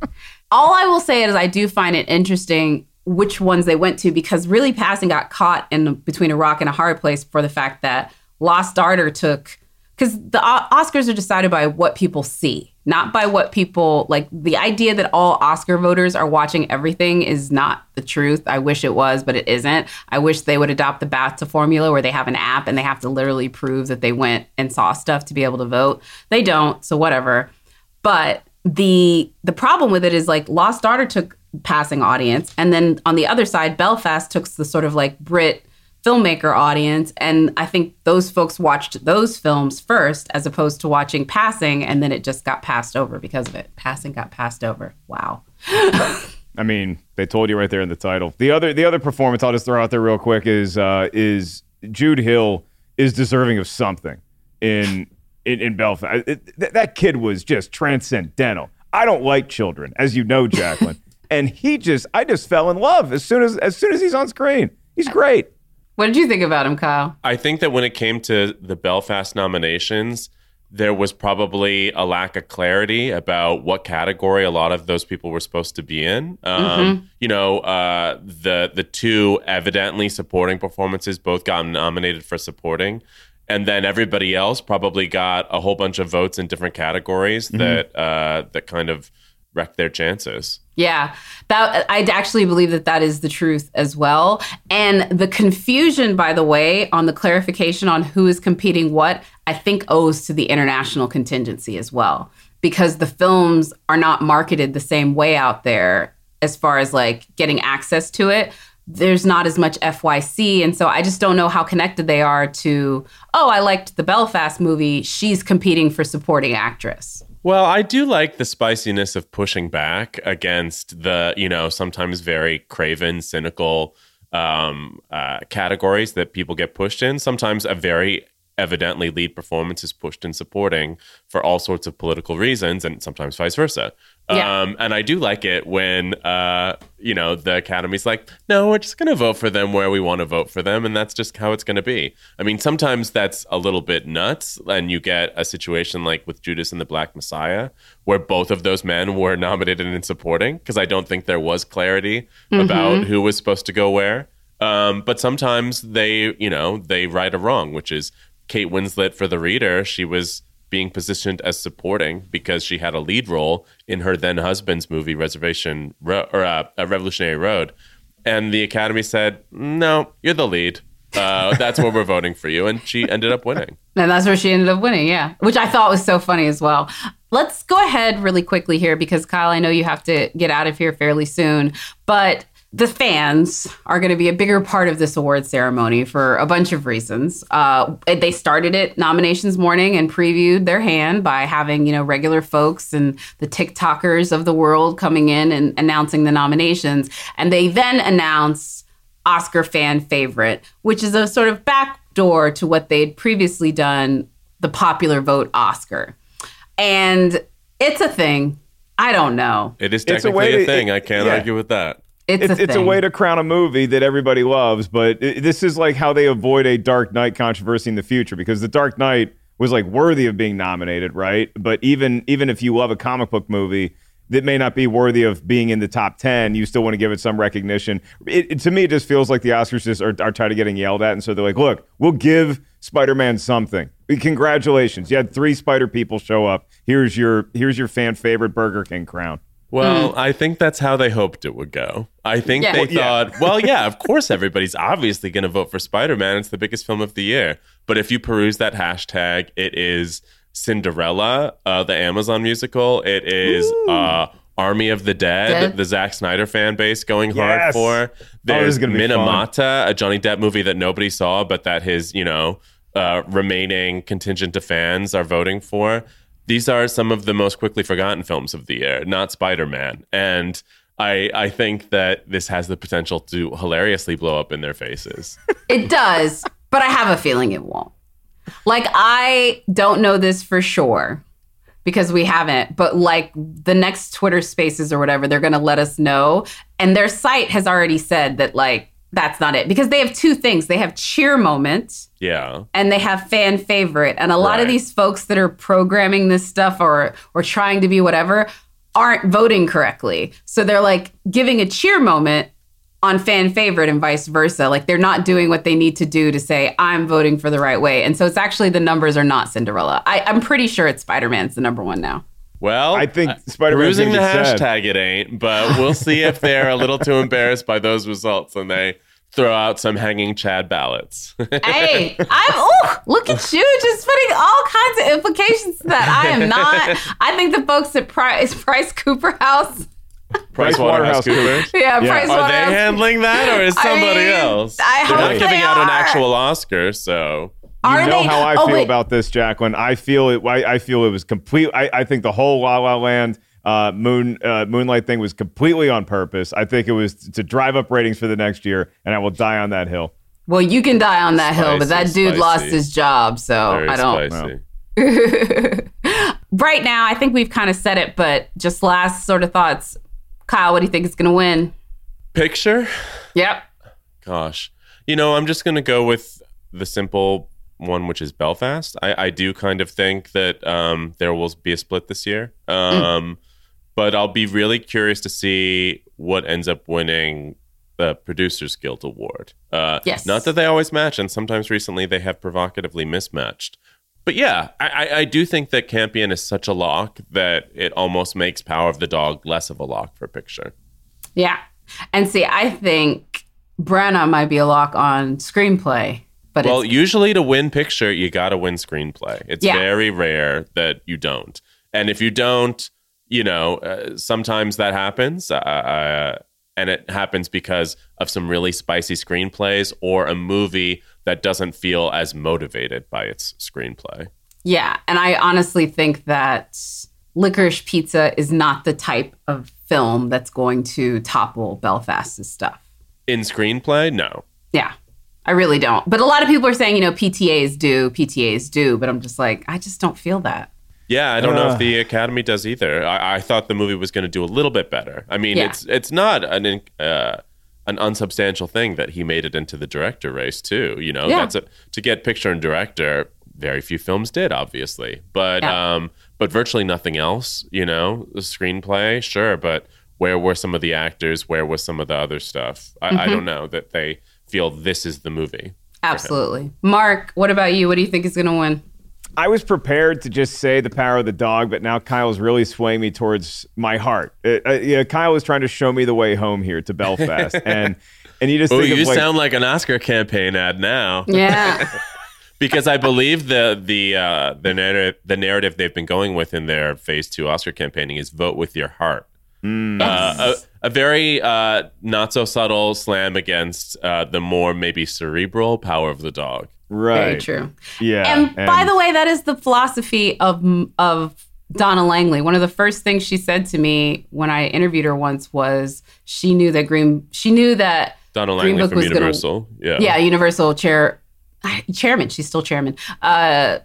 all I will say is I do find it interesting which ones they went to because really passing got caught in between a rock and a hard place for the fact that Lost Daughter took because the O- Oscars are decided by what people see, not by what people like. The idea that all Oscar voters are watching everything is not the truth. I wish it was, but it isn't. I wish they would adopt the BAFTA formula where they have an app and they have to literally prove that they went and saw stuff to be able to vote. They don't, so whatever. But the the problem with it is like Lost Daughter took passing audience, and then on the other side, Belfast took the sort of like Brit filmmaker audience, and I think those folks watched those films first as opposed to watching Passing, and then it just got passed over because of it. Passing got passed over. Wow. <laughs> I mean, they told you right there in the title. The other the other performance I'll just throw out there real quick is uh, is Jude Hill is deserving of something in in, in Belfast. It- th- that kid was just transcendental. I don't like children, as you know, Jacqueline. <laughs> and he just, I just fell in love as soon as as soon as he's on screen. He's great. What did you think about him, Kyle? I think that when it came to the Belfast nominations, there was probably a lack of clarity about what category a lot of those people were supposed to be in. Um, Mm-hmm. You know, uh, the the two evidently supporting performances both got nominated for supporting, and then everybody else probably got a whole bunch of votes in different categories Mm-hmm. that uh, that kind of wrecked their chances. Yeah, that I actually believe that that is the truth as well. And the confusion, by the way, on the clarification on who is competing what, I think owes to the international contingency as well, because the films are not marketed the same way out there as far as like getting access to it. There's not as much FYC. And so I just don't know how connected they are to, oh, I liked the Belfast movie. She's competing for supporting actress. Well, I do like the spiciness of pushing back against the, you know, sometimes very craven, cynical um, uh, categories that people get pushed in. Sometimes a very evidently lead performance is pushed in supporting for all sorts of political reasons, and sometimes vice versa. Yeah. Um, and I do like it when, uh, you know, the Academy's like, no, we're just going to vote for them where we want to vote for them, and that's just how it's going to be. I mean, sometimes that's a little bit nuts, and you get a situation like with Judas and the Black Messiah, where both of those men were nominated in supporting, because I don't think there was clarity about who was supposed to go where. Um, but sometimes they, you know, they right a wrong, which is Kate Winslet for the reader. She was being positioned as supporting because she had a lead role in her then husband's movie Reservation Ro- or uh, Revolutionary Road, and the Academy said, "No, you're the lead. Uh, <laughs> that's where we're voting for you," and she ended up winning. And that's where she ended up winning, yeah. Which I thought was so funny as well. Let's go ahead really quickly here because Kyle, I know you have to get out of here fairly soon, but the fans are going to be a bigger part of this award ceremony for a bunch of reasons. Uh, they started it nominations morning and previewed their hand by having you know regular folks and the TikTokers of the world coming in and announcing the nominations, and they then announced Oscar fan favorite, which is a sort of backdoor to what they'd previously done, the popular vote Oscar. And it's a thing. I don't know. It is It's a technically way a, to- thing. it- I can't yeah. argue with that. It's, It's, a it's a way to crown a movie that everybody loves, but i this is like how they avoid a Dark Knight controversy in the future because the Dark Knight was like worthy of being nominated, right? But even even if you love a comic book movie that may not be worthy of being in the top 10, you still want to give it some recognition. It, it- to me, it just feels like the Oscars just are, are tired of getting yelled at. And so they're like, look, we'll give Spider Man something. Congratulations. You had three Spider people show up. Here's your here's your fan favorite Burger King crown. Well, I think that's how they hoped it would go. I think Yeah. they Well, yeah. thought, <laughs> well, yeah, of course everybody's obviously going to vote for Spider Man. It's the biggest film of the year. But if you peruse that hashtag, it is Cinderella, uh, the Amazon musical. It is uh, Army of the Dead, Dead. the Zack Snyder fan base going hard for. There's is gonna fun. Minamata, a Johnny Depp movie that nobody saw, but that his, you know, uh, remaining contingent of fans are voting for. These are some of the most quickly forgotten films of the year, not Spider Man. And I, I think that this has the potential to hilariously blow up in their faces. <laughs> It does, but I have a feeling it won't. Like, I don't know this for sure because we haven't, but like the next Twitter spaces or whatever, they're going to let us know. And their site has already said that, like, that's not it. Because they have two things. They have cheer moments Yeah. and they have fan favorite. And a lot of these folks that are programming this stuff or or trying to be whatever aren't voting correctly. So they're like giving a cheer moment on fan favorite and vice versa. Like they're not doing what they need to do to say i'm voting for the right way. And so it's actually the numbers are not cinderella. I, i'm pretty sure it's spider-man's the number one now Well, I think uh, Spider-Man's perusing the gonna sad. hashtag, it ain't. But we'll see if they're a little too embarrassed by those results and they throw out some hanging Chad ballots. <laughs> hey, I'm oh, look at you just putting all kinds of implications to that. I am not. I think the folks at Price Price Cooper House, Price Waterhouse Coopers. yeah, Yeah. Price Are they handling that, or is I somebody mean, else? I They're hope not giving they out an actual Oscar, so You Are know they- how I oh, feel wait. about this, Jacqueline. I feel it. I, I feel it was complete. I, I think the whole La La Land uh, Moon uh, Moonlight thing was completely on purpose. I think it was to drive up ratings for the next year, and I will die on that hill. Well, you can die on that hill, but that Spicy, dude lost his job, so very I don't. spicy. <laughs> right now, I think we've kind of said it, but just last sort of thoughts. Kyle, what do you think is going to win? Picture? Yep. Gosh. You know, I'm just going to go with the simple one, which is Belfast. I, I do kind of think that um, there will be a split this year. Um, But I'll be really curious to see what ends up winning the Producers Guild Award. Uh, Yes. Not that they always match, and sometimes recently they have provocatively mismatched. But yeah, I, I, I do think that Campion is such a lock that it almost makes Power of the Dog less of a lock for picture. Yeah. And see, I think Branagh might be a lock on screenplay, but well, usually to win picture, you got to win screenplay. It's Yeah. very rare that you don't. And if you don't, you know, uh, sometimes that happens. Uh, uh, and it happens because of some really spicy screenplays or a movie that doesn't feel as motivated by its screenplay. yeah. And I honestly think that Licorice Pizza is not the type of film that's going to topple Belfast's stuff. In screenplay, no. Yeah. I really don't. But a lot of people are saying, you know, PTAs do, PTAs do, but I'm just like, I just don't feel that. Yeah, I don't know if the Academy does either. I, I thought the movie was going to do a little bit better. I mean, Yeah. it's it's not an uh, an unsubstantial thing that he made it into the director race too. You know, Yeah. that's a, to get picture and director. Very few films did, obviously, but Yeah. um, but virtually nothing else. You know, the screenplay, sure, but where were some of the actors? Where was some of the other stuff? I, Mm-hmm. I don't know that they feel this is the movie. Absolutely. Mark, what about you? What do you think is going to win? I was prepared to just say the power of the dog, but now Kyle's really swaying me towards my heart. Uh, uh, yeah, Kyle was trying to show me the way home here to Belfast, <laughs> and and you just Oh, think you of like, sound like an Oscar campaign ad now. Yeah. <laughs> because I believe the the uh, the narrative the narrative they've been going with in their phase two Oscar campaigning is vote with your heart. Mm. Uh, a, a very uh, not so subtle slam against uh, the more maybe cerebral power of the dog. right? Very true. Yeah, and, by the way, that is the philosophy of of Donna Langley. One of the first things she said to me when I interviewed her once was she knew that Green she knew that Donna Green Langley Book from was gonna- Universal. yeah. yeah Universal chair chairman she's still chairman. Uh,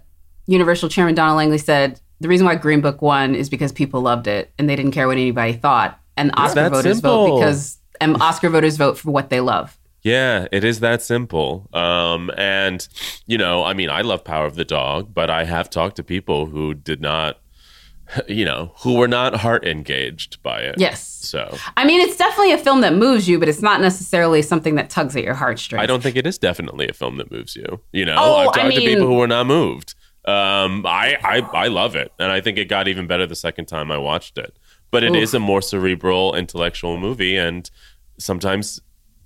Universal chairman Donna Langley said the reason why Green Book won is because people loved it and they didn't care what anybody thought. And Oscar voters simple. vote because and Oscar voters vote for what they love. Yeah, it is that simple. Um, and you know, I mean, I love Power of the Dog, but I have talked to people who did not, <laughs> you know, who were not heart engaged by it. Yes. So I mean, it's definitely a film that moves you, but it's not necessarily something that tugs at your heartstrings. I don't think it is definitely a film that moves you. You know, Oh, I've I talked to people who were not moved. Um, I, I I love it, and I think it got even better the second time I watched it. But it is Oof. a more cerebral, intellectual movie, and sometimes,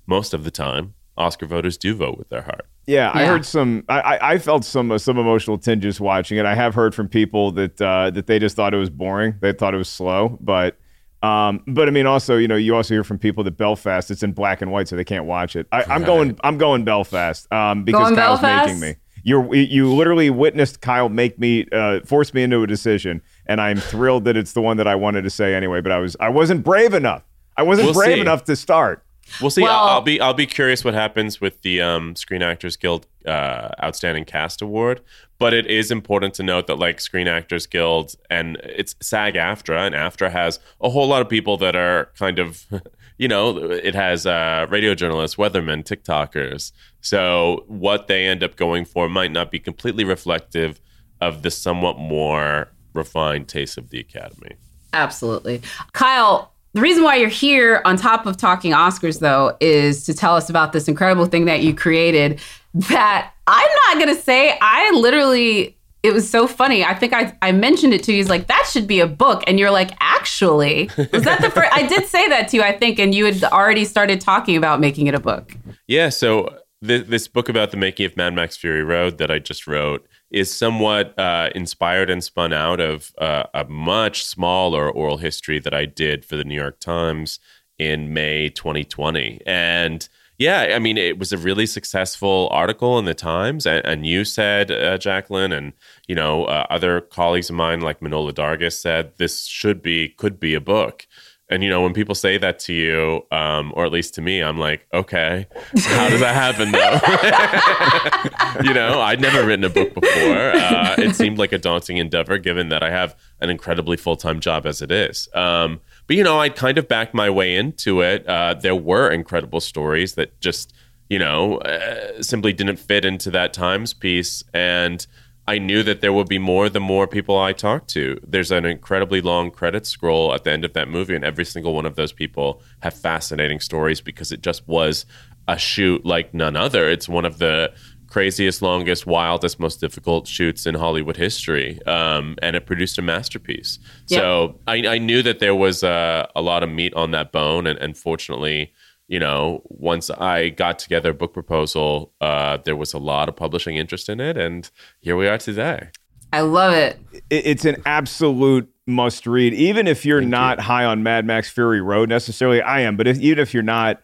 most of the time, Oscar voters do vote with their heart. Yeah, I heard some. I, I I felt some uh, some emotional tinges watching it. I have heard from people that uh, that they just thought it was boring. They thought it was slow, but um, but I mean, also you know, you also hear from people that Belfast it's in black and white, so they can't watch it. I, I'm going. I'm going Belfast um, because Going Kyle's Belfast? making me. You're you literally witnessed Kyle make me uh, force me into a decision, and I'm thrilled that it's the one that I wanted to say anyway. But I was I wasn't brave enough. I wasn't We'll brave see. enough to start. We'll see. Well- I'll, I'll be I'll be curious what happens with the um, Screen Actors Guild uh, Outstanding Cast Award. But it is important to note that like Screen Actors Guild and it's SAG-AFTRA, and AFTRA has a whole lot of people that are kind of, <laughs> you know, it has uh, radio journalists, weathermen, TikTokers. So what they end up going for might not be completely reflective of the somewhat more refined taste of the Academy. Absolutely. Kyle, the reason why you're here on top of talking Oscars, though, is to tell us about this incredible thing that you created that I'm not going to say. I literally, it was so funny. I think I, I mentioned it to you. He's like, that should be a book. And you're like, actually, was that the first? I did say that to you, I think. And you had already started talking about making it a book. Yeah, so th- this book about the making of Mad Max Fury Road that I just wrote is somewhat uh, inspired and spun out of uh, a much smaller oral history that I did for the New York Times in May 2020. And yeah, I mean, it was a really successful article in the Times, and, and you said, uh, Jacqueline, and you know, uh, other colleagues of mine like Manohla Dargis said this should be, could be a book. And you know, when people say that to you, um, or at least to me, I'm like, okay, how does that happen though? <laughs> you know, I'd never written a book before. Uh, it seemed like a daunting endeavor, given that I have an incredibly full time job as it is. Um, but you know, I'd kind of backed my way into it. Uh, there were incredible stories that just, you know, uh, simply didn't fit into that Times piece, and I knew that there would be more the more people I talked to. There's an incredibly long credit scroll at the end of that movie, and every single one of those people have fascinating stories because it just was a shoot like none other. It's one of the craziest, longest, wildest, most difficult shoots in Hollywood history, um, and it produced a masterpiece. So I, I knew that there was uh, a lot of meat on that bone, and, and fortunately you know, once I got together a book proposal, uh, there was a lot of publishing interest in it, and here we are today. I love it. It- It's an absolute must read, even if you're not high on Mad Max Fury Road necessarily. I am, but if, even if you're not,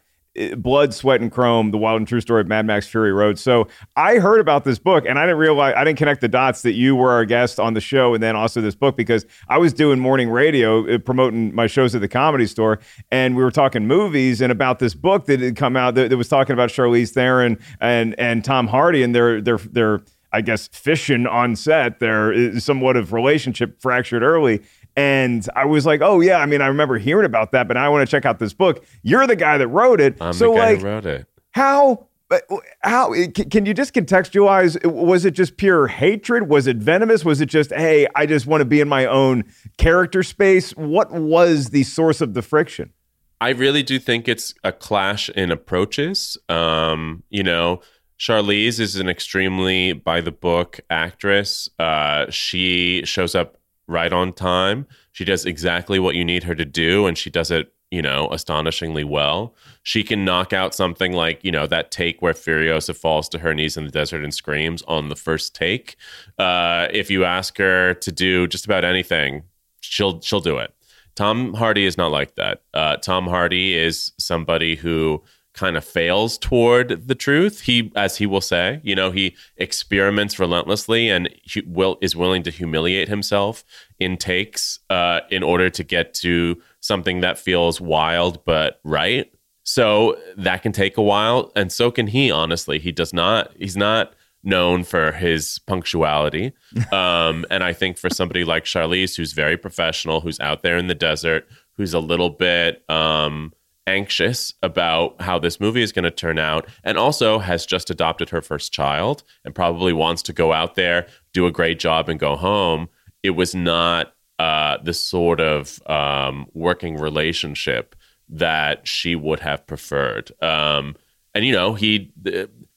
Blood, Sweat, and Chrome: The Wild and True Story of Mad Max Fury Road. So I heard about this book, and I didn't realize I didn't connect the dots that you were our guest on the show, and then also this book because I was doing morning radio uh, promoting my shows at the Comedy Store, and we were talking movies and about this book that had come out that, that was talking about Charlize Theron and and Tom Hardy and their their their I guess fishing on set. There is somewhat of relationship fractured early. And I was like, oh yeah, I mean, I remember hearing about that, but now I want to check out this book. You're the guy that wrote it. I'm so the guy like who wrote it. how but how can can you just contextualize was it just pure hatred was it venomous was it just hey i just want to be in my own character space what was the source of the friction I really do think it's a clash in approaches. Um, you know, Charlize is an extremely by the book actress. Uh, she shows up right on time. She does exactly what you need her to do, and she does it, you know, astonishingly well. She can knock out something like, you know, that take where Furiosa falls to her knees in the desert and screams on the first take. Uh, if you ask her to do just about anything, she'll she'll do it. Tom Hardy is not like that. Uh, Tom Hardy is somebody who kind of fails toward the truth. He, as he will say, you know, he experiments relentlessly and he will is willing to humiliate himself in takes uh, in order to get to something that feels wild but right. So that can take a while, and so can he. Honestly, he does not. He's not known for his punctuality. <laughs> Um, and I think for somebody like Charlize, who's very professional, who's out there in the desert, who's a little bit um, anxious about how this movie is going to turn out, and also has just adopted her first child and probably wants to go out there, do a great job, and go home, it was not uh, the sort of um, working relationship that she would have preferred. Um, and you know, he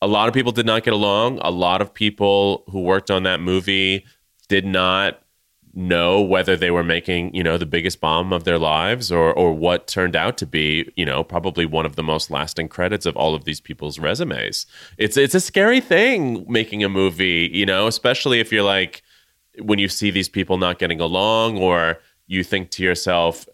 a lot of people did not get along. A lot of people who worked on that movie did not know whether they were making, you know, the biggest bomb of their lives or or what turned out to be, you know, probably one of the most lasting credits of all of these people's resumes. It's it's a scary thing making a movie, you know, especially if you're like when you see these people not getting along or you think to yourself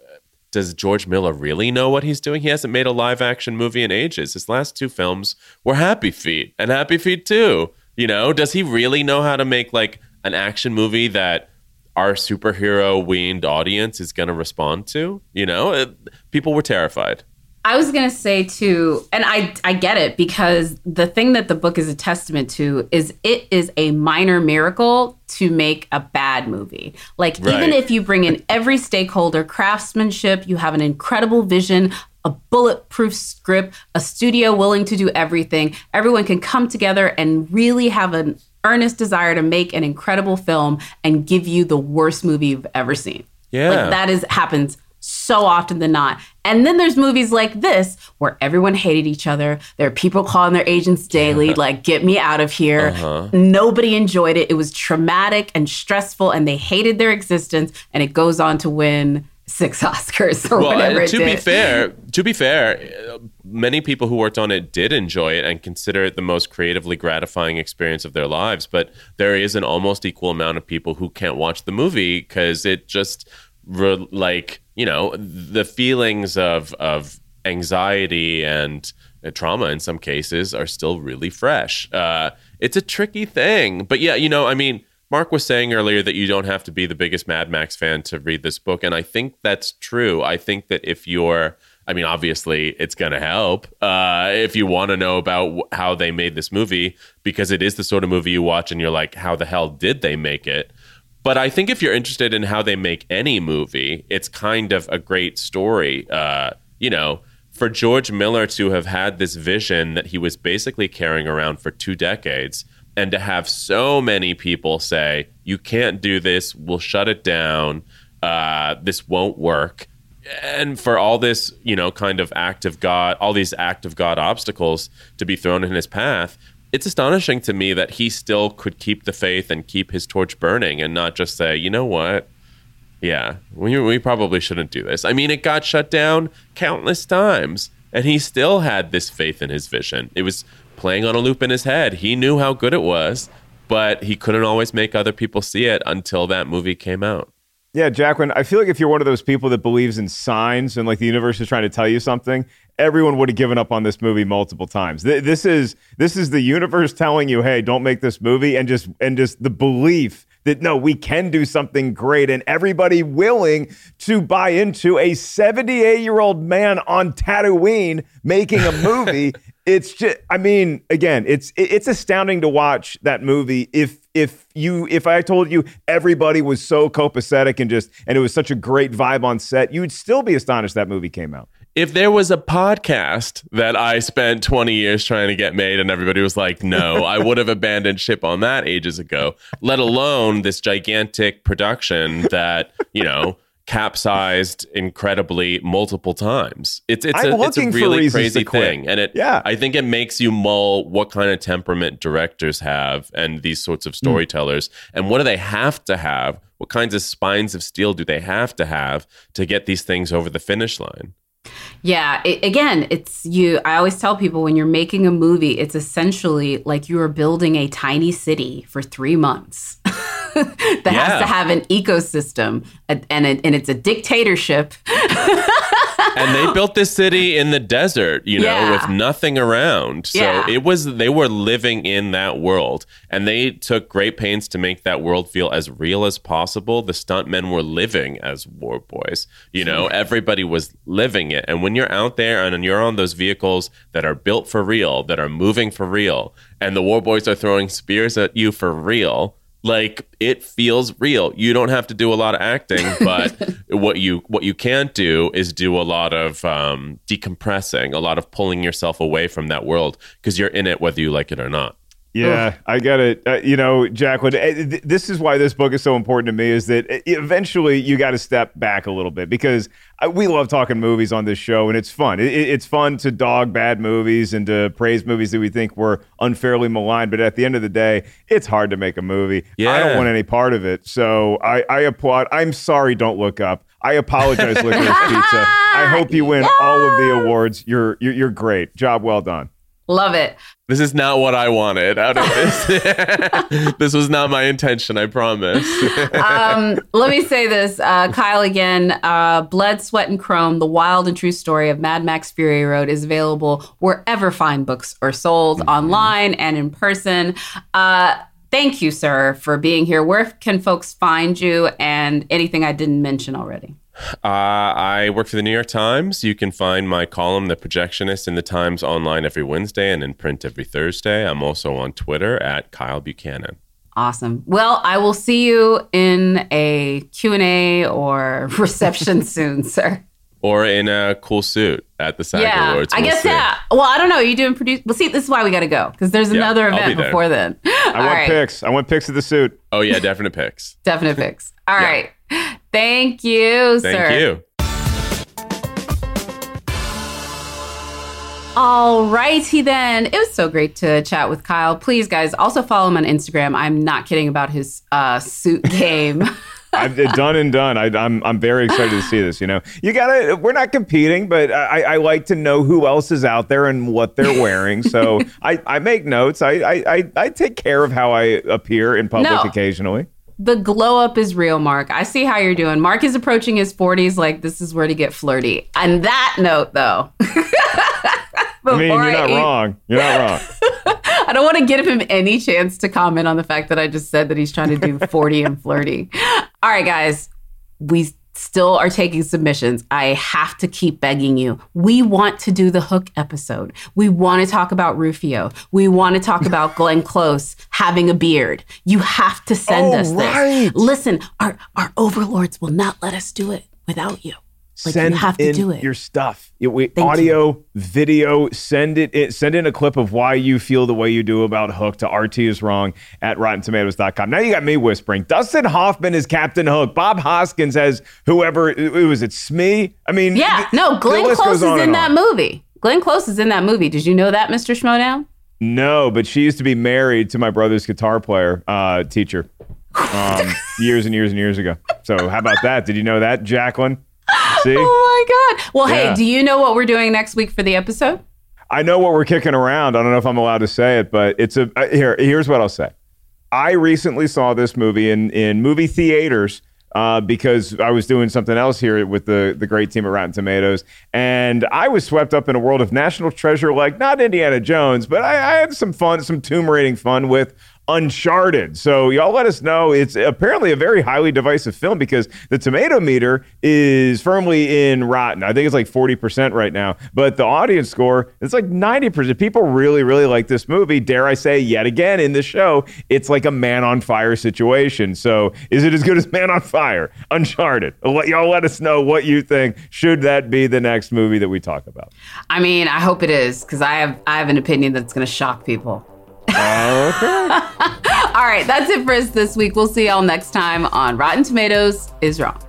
does George Miller really know what he's doing? He hasn't made a live action movie in ages. His last two films were Happy Feet and Happy Feet 2. You know, does he really know how to make like an action movie that our superhero weaned audience is going to respond to? You know, it, people were terrified. I was gonna say too, and I I get it because the thing that the book is a testament to is it is a minor miracle to make a bad movie. Like even if you bring in every stakeholder, craftsmanship, you have an incredible vision, a bulletproof script, a studio willing to do everything, everyone can come together and really have an earnest desire to make an incredible film and give you the worst movie you've ever seen. Yeah. Like that is happens so often than not. And then there's movies like this where everyone hated each other. There are people calling their agents daily, like, get me out of here. Uh-huh. Nobody enjoyed it. It was traumatic and stressful, and they hated their existence. And it goes on to win six <laughs> Oscars or well, whatever uh, <laughs> to be fair, to be fair, many people who worked on it did enjoy it and consider it the most creatively gratifying experience of their lives. But there is an almost equal amount of people who can't watch the movie because it just re- like you know the feelings of of anxiety and uh, trauma in some cases are still really fresh. Uh, it's a tricky thing, but yeah, you know, I mean Mark was saying earlier that you don't have to be the biggest Mad Max fan to read this book. And I think that's true. I think that if you're, I mean, obviously it's going to help uh, if you want to know about wh- how they made this movie, because it is the sort of movie you watch and you're like, how the hell did they make it? But I think if you're interested in how they make any movie, it's kind of a great story. Uh, you know, for George Miller to have had this vision that he was basically carrying around for two decades and to have so many people say, you can't do this, we'll shut it down, uh, this won't work. And for all this, you know, kind of act of God, all these act of God obstacles to be thrown in his path, it's astonishing to me that he still could keep the faith and keep his torch burning and not just say, you know what? Yeah, we, we probably shouldn't do this. I mean, it got shut down countless times, and he still had this faith in his vision. It was playing on a loop in his head. He knew how good it was, but he couldn't always make other people see it until that movie came out. Yeah, Jacqueline, I feel like if you're one of those people that believes in signs and like the universe is trying to tell you something, everyone would have given up on this movie multiple times. Th- This is this is the universe telling you, "Hey, don't make this movie," and just and just the belief that no, we can do something great, and everybody willing to buy into a 78 year old man on Tatooine making a <laughs> movie. It's just, I mean, again, it's it's astounding to watch that movie. If if you if I told you everybody was so copacetic and just and it was such a great vibe on set, you would still be astonished that movie came out. If there was a podcast that I spent 20 years trying to get made and everybody was like, no, <laughs> I would have abandoned ship on that ages ago, let alone this gigantic production that, you know, capsized incredibly multiple times. It's it's a, it's a really crazy thing. And it Yeah. I think it makes you mull what kind of temperament directors have and these sorts Hmm. of storytellers and what do they have to have? What kinds of spines of steel do they have to have to get these things over the finish line? Yeah, it, again, it's you. I always tell people when you're making a movie, it's essentially like you are building a tiny city for three months <laughs> <laughs> that has to have an ecosystem, and and, and it's a dictatorship. <laughs> and they built this city in the desert, you know, Yeah. with nothing around. So Yeah. it was they were living in that world, and they took great pains to make that world feel as real as possible. The stuntmen were living as war boys, you know, <laughs> everybody was living it. And when you're out there and you're on those vehicles that are built for real, that are moving for real, and the war boys are throwing spears at you for real. Like it feels real. You don't have to do a lot of acting, <laughs> but what you what you can't do is do a lot of um, decompressing, a lot of pulling yourself away from that world because you're in it whether you like it or not. Yeah, I get it. Uh, you know, Jacqueline, eh, th- this is why this book is so important to me is that eh, eventually you got to step back a little bit because I, we love talking movies on this show and it's fun. It, it- it's fun to dog bad movies and to praise movies that we think were unfairly maligned. But at the end of the day, it's hard to make a movie. I don't want any part of it. So I, I applaud. I'm sorry, don't look up. I apologize, <laughs> Licorice Pizza. I hope you win all of the awards. You're, you're, you're great. Job well done. Love it. This is not what I wanted out of this. this was not my intention, I promise. um, <laughs> let me say this, uh, Kyle. Again, uh, Blood, Sweat, and Chrome: The Wild and True Story of Mad Max Fury Road is available wherever fine books are sold, online and in person. Uh, thank you, sir, for being here. Where can folks find you, and anything I didn't mention already? Uh, I work for the New York Times. You can find my column, The Projectionist, in the Times online every Wednesday and in print every Thursday. I'm also on Twitter at Kyle Buchanan. Awesome. Well, I will see you in a Q&A or <laughs> reception soon, sir. Or in a cool suit at the SAG yeah, Awards. I We'll guess see. yeah. Well, I don't know. Are you doing produce? Well, see, this is why we got to go because there's Yeah, another I'll be event before then. <laughs> I All want right. pics. I want pics of the suit. <laughs> Oh, yeah, definite picks. Definite fix. All Yeah. right. Thank you, Thank sir. Thank you. All righty then. It was so great to chat with Kyle. Please, guys, also follow him on Instagram. I'm not kidding about his uh, suit <laughs> game. I've uh, done and done. I, I'm I'm very excited to see this. You know, you gotta. We're not competing, but I, I like to know who else is out there and what they're wearing. So <laughs> I, I make notes. I, I I I take care of how I appear in public No. occasionally. The glow up is real, Mark. I see how you're doing. Mark is approaching his 40s like this is where to get flirty. On that note, though, <laughs> I mean, you're not eat- wrong. You're not wrong. <laughs> I don't want to give him any chance to comment on the fact that I just said that he's trying to do 40 and flirty. All right, guys, we still are taking submissions. I have to keep begging you. We want to do the Hook episode. We want to talk about Rufio. We want to talk about <laughs> Glenn Close having a beard. You have to send Oh, us right. this. Listen, our our overlords will not let us do it without you. Like send you have to in do it. your stuff. You- we- audio, video. Send it, in, Send in a clip of why you feel the way you do about Hook to RT is wrong at RottenTomatoes.com. Now you got me whispering. Dustin Hoffman is Captain Hook. Bob Hoskins has whoever. It was it Smee. I mean, yeah, no, Glenn Close is in that on. movie. Glenn Close is in that movie. Did you know that, Mr. Schmoedown? No, but she used to be married to my brother's guitar player, uh, teacher, <laughs> um, years and years and years ago. So how about that? Did you know that, Jacqueline? See, <laughs> Oh my God. Well, Yeah. hey, do you know what we're doing next week for the episode? I know what we're kicking around. I don't know if I'm allowed to say it, but it's a uh, here. Here's what I'll say. I recently saw this movie in in movie theaters. Uh, because I was doing something else here with the the great team at Rotten Tomatoes, and I was swept up in a world of National Treasure, like not Indiana Jones, but I, I had some fun, some tomb raiding fun with Uncharted. So y'all let us know. It's apparently a very highly divisive film because the tomato meter is firmly in rotten. I think it's like 40% right now, but the audience score it's like 90%. People really really like this movie. Dare I say yet again in this show, it's like a man on fire situation. So, is it as good as Man on Fire? Uncharted. Let- Y'all let us know what you think. Should that be the next movie that we talk about? I mean, I hope it is because I have I have an opinion that's going to shock people. Okay. <laughs> All right, that's it for us this week. We'll see y'all next time on Rotten Tomatoes is Wrong.